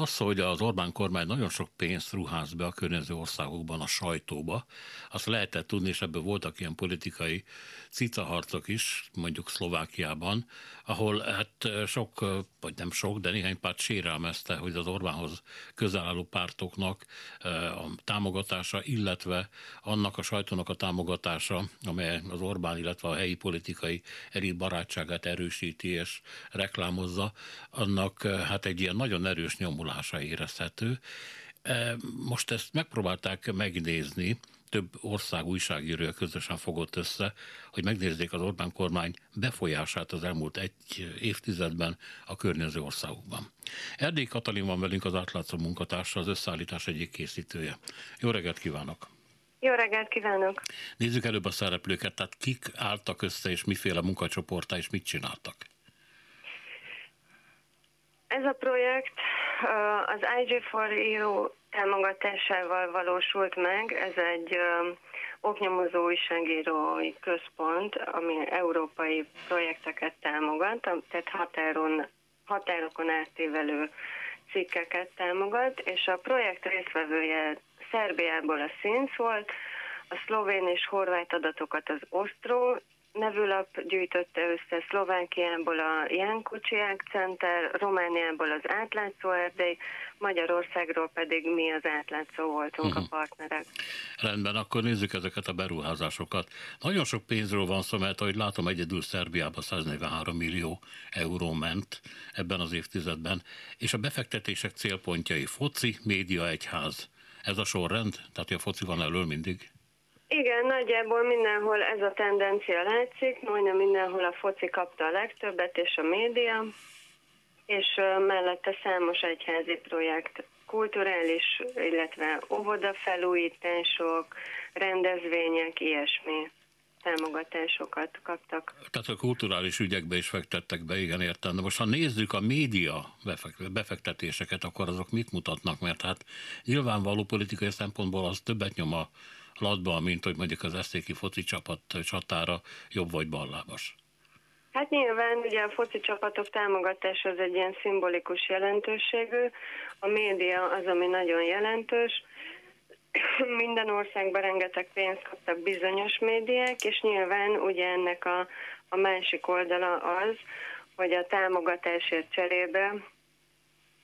Az, hogy az Orbán kormány nagyon sok pénzt ruház be a környező országokban a sajtóba, azt lehetett tudni, és ebből voltak ilyen politikai cicaharcok is, mondjuk Szlovákiában, ahol hát sok, vagy nem sok, de néhány párt sérelmezte, hogy az Orbánhoz közel álló pártoknak a támogatása, illetve annak a sajtónak a támogatása, amely az Orbán, illetve a helyi politikai elit barátságát erősíti és reklámozza, annak hát egy ilyen nagyon erős nyomulása érezhető. Most ezt megpróbálták megnézni, több ország újságírója közösen fogott össze, hogy megnézzék az Orbán kormány befolyását az elmúlt egy évtizedben a környező országokban. Erdély Katalin van velünk az átlátszó munkatársa, az összeállítás egyik készítője. Jó reggelt kívánok! Jó reggelt kívánok! Nézzük előbb a szereplőket, tehát kik álltak össze, és miféle munkacsoportá, és mit csináltak? Ez a projekt az IG4EU támogatásával valósult meg. Ez egy oknyomozó újságírói központ, ami európai projekteket támogat, tehát határon, határokon átívelő cikkeket támogat, és a projekt résztvevője Szerbiából a SZINSZ volt, a szlovén és horvát adatokat az Osztró, nevülap gyűjtötte össze Szlovákiából a Ján Kocsiák Center, Romániából az Átlátszó Erdély, Magyarországról pedig mi az átlátszó voltunk uh-huh. a mhm. partnerek. Rendben, akkor nézzük ezeket a beruházásokat. Nagyon sok pénzről van szó, mert ahogy látom, egyedül Szerbiában 143 millió euró ment ebben az évtizedben, és a befektetések célpontjai foci, média, egyház. Ez a sorrend? Tehát a foci van elől mindig? Igen, nagyjából mindenhol ez a tendencia látszik, majdnem mindenhol a foci kapta a legtöbbet, és a média, és mellette számos egyházi projekt, kulturális, illetve óvodafelújítások, rendezvények, ilyesmi támogatásokat kaptak. Tehát a kulturális ügyekbe is fektettek be, igen, értem. De most ha nézzük a média befektetéseket, akkor azok mit mutatnak? Mert hát nyilvánvaló politikai szempontból az többet nyom a latban, mint hogy mondjuk az eszéki foci csapat csatára jobb vagy ballábas? Hát nyilván ugye a foci csapatok támogatása az egy ilyen szimbolikus jelentőségű, a média az, ami nagyon jelentős, minden országban rengeteg pénzt kaptak bizonyos médiák, és nyilván ugye ennek a, a másik oldala az, hogy a támogatásért cserébe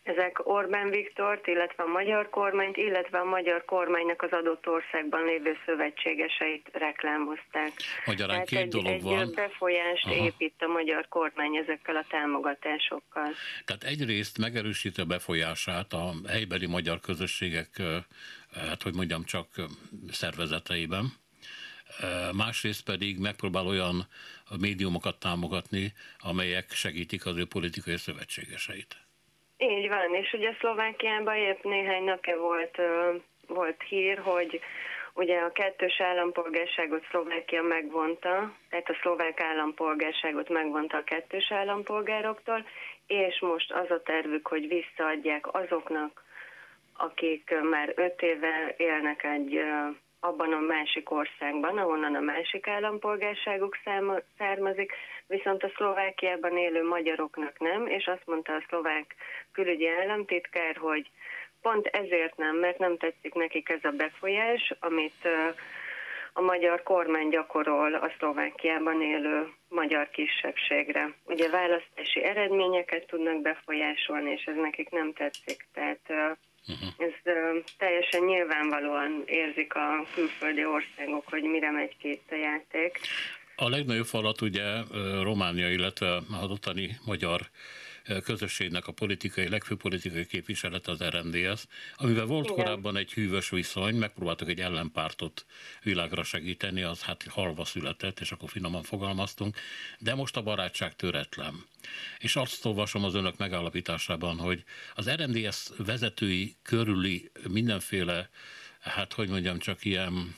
ezek Orbán Viktort, illetve a magyar kormányt, illetve a magyar kormánynak az adott országban lévő szövetségeseit reklámozták. Magyarán Tehát két egy, dolog egy van. befolyást Aha. épít a magyar kormány ezekkel a támogatásokkal. Tehát egyrészt megerősíti a befolyását a helybeli magyar közösségek, hát hogy mondjam, csak szervezeteiben, másrészt pedig megpróbál olyan médiumokat támogatni, amelyek segítik az ő politikai szövetségeseit. Így van, és ugye Szlovákiában épp néhány napja volt, volt hír, hogy ugye a kettős állampolgárságot Szlovákia megvonta, tehát a szlovák állampolgárságot megvonta a kettős állampolgároktól, és most az a tervük, hogy visszaadják azoknak, akik már öt éve élnek egy abban a másik országban, ahonnan a másik állampolgárságuk származik, viszont a Szlovákiában élő magyaroknak nem, és azt mondta a szlovák külügyi államtitkár, hogy pont ezért nem, mert nem tetszik nekik ez a befolyás, amit a magyar kormány gyakorol a Szlovákiában élő magyar kisebbségre. Ugye választási eredményeket tudnak befolyásolni, és ez nekik nem tetszik. Tehát Uh-huh. Ez uh, teljesen nyilvánvalóan érzik a külföldi országok, hogy mire megy ki itt a játék. A legnagyobb falat ugye Románia, illetve az ottani magyar közösségnek a politikai, legfőbb politikai képviselet az RMDS, amivel volt Igen. korábban egy hűvös viszony, megpróbáltak egy ellenpártot világra segíteni, az hát halva született, és akkor finoman fogalmaztunk, de most a barátság töretlen. És azt olvasom az önök megállapításában, hogy az RMDS vezetői körüli mindenféle, hát hogy mondjam, csak ilyen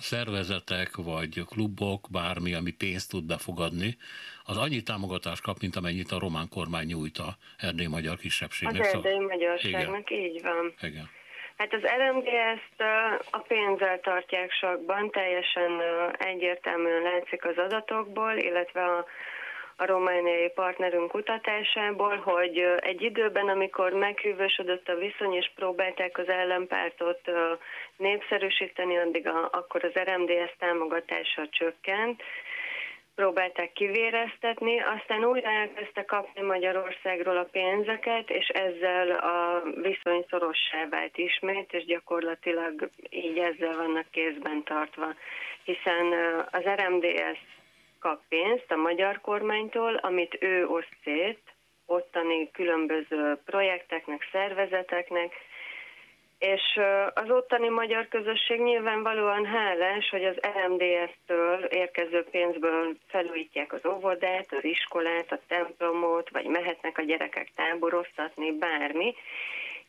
szervezetek vagy klubok, bármi, ami pénzt tud befogadni, az annyi támogatást kap, mint amennyit a román kormány nyújt a erdély magyar kisebbségnek. Az szóval- erdély magyarságnak, Igen. így van. Igen. Hát az RMDS-t a pénzzel tartják sakban, teljesen egyértelműen látszik az adatokból, illetve a, a romániai partnerünk kutatásából, hogy egy időben, amikor meghűvösödött a viszony, és próbálták az ellenpártot népszerűsíteni, addig a, akkor az RMDS támogatása csökkent, próbálták kivéreztetni, aztán újra elkezdte kapni Magyarországról a pénzeket, és ezzel a viszony szorossá vált ismét, és gyakorlatilag így ezzel vannak kézben tartva, hiszen az RMDS kap pénzt a magyar kormánytól, amit ő oszt szét, ottani különböző projekteknek, szervezeteknek, és az ottani magyar közösség nyilvánvalóan hálás, hogy az RMDS-től érkező pénzből felújítják az óvodát, az iskolát, a templomot, vagy mehetnek a gyerekek táboroztatni, bármi,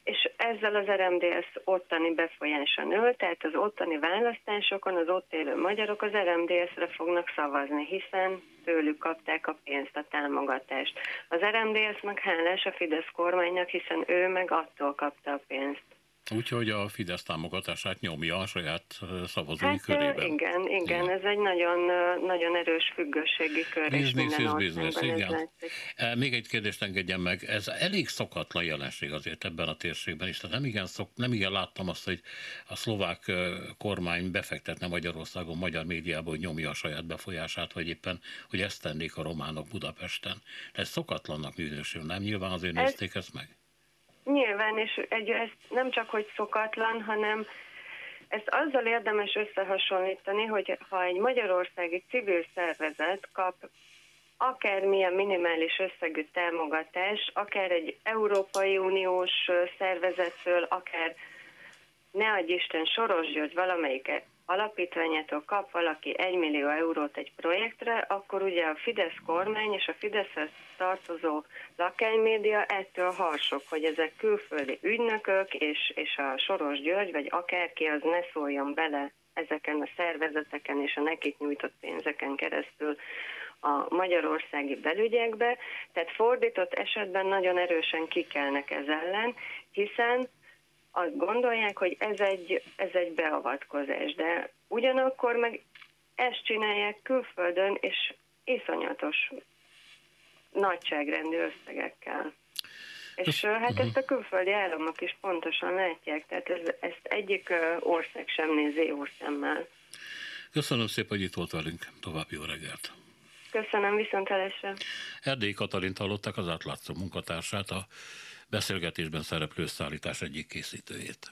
és ezzel az RMDS ottani befolyása nő, tehát az ottani választásokon az ott élő magyarok az RMDS-re fognak szavazni, hiszen tőlük kapták a pénzt, a támogatást. Az RMDS meg hálás a Fidesz kormánynak, hiszen ő meg attól kapta a pénzt. Úgyhogy a Fidesz támogatását nyomja a saját szavazói hát, körében. Igen, igen, igen, ez egy nagyon, nagyon erős függőségi kör. Business is business, igen. E, még egy kérdést engedjen meg, ez elég szokatlan jelenség azért ebben a térségben is, tehát nem igen, szok, nem igen láttam azt, hogy a szlovák kormány befektetne Magyarországon, magyar médiában, hogy nyomja a saját befolyását, vagy éppen, hogy ezt tennék a románok Budapesten. Ez szokatlannak minősül, nem? Nyilván azért ez... nézték ezt meg. Nyilván, és egy, ez nem csak hogy szokatlan, hanem ezt azzal érdemes összehasonlítani, hogy ha egy magyarországi civil szervezet kap akármilyen minimális összegű támogatás, akár egy Európai Uniós szervezettől, akár ne adj Isten Soros György valamelyik alapítványától kap valaki 1 millió eurót egy projektre, akkor ugye a Fidesz kormány és a Fideszhez tartozó lakánymédia ettől harsok, hogy ezek külföldi ügynökök, és, és a Soros György, vagy akárki az ne szóljon bele ezeken a szervezeteken és a nekik nyújtott pénzeken keresztül a magyarországi belügyekbe, tehát fordított esetben nagyon erősen kikelnek ez ellen, hiszen azt gondolják, hogy ez egy, ez egy beavatkozás, de ugyanakkor meg ezt csinálják külföldön, és iszonyatos nagyságrendű összegekkel. És hát ezt a külföldi államok is pontosan látják, tehát ez, ezt egyik ország sem nézi jó szemmel. Köszönöm szépen, hogy itt volt velünk. További jó reggelt! Köszönöm, viszontelesre! Erdélyi Katalint hallották az átlátszó munkatársát, a beszélgetésben szereplő szállítás egyik készítőjét.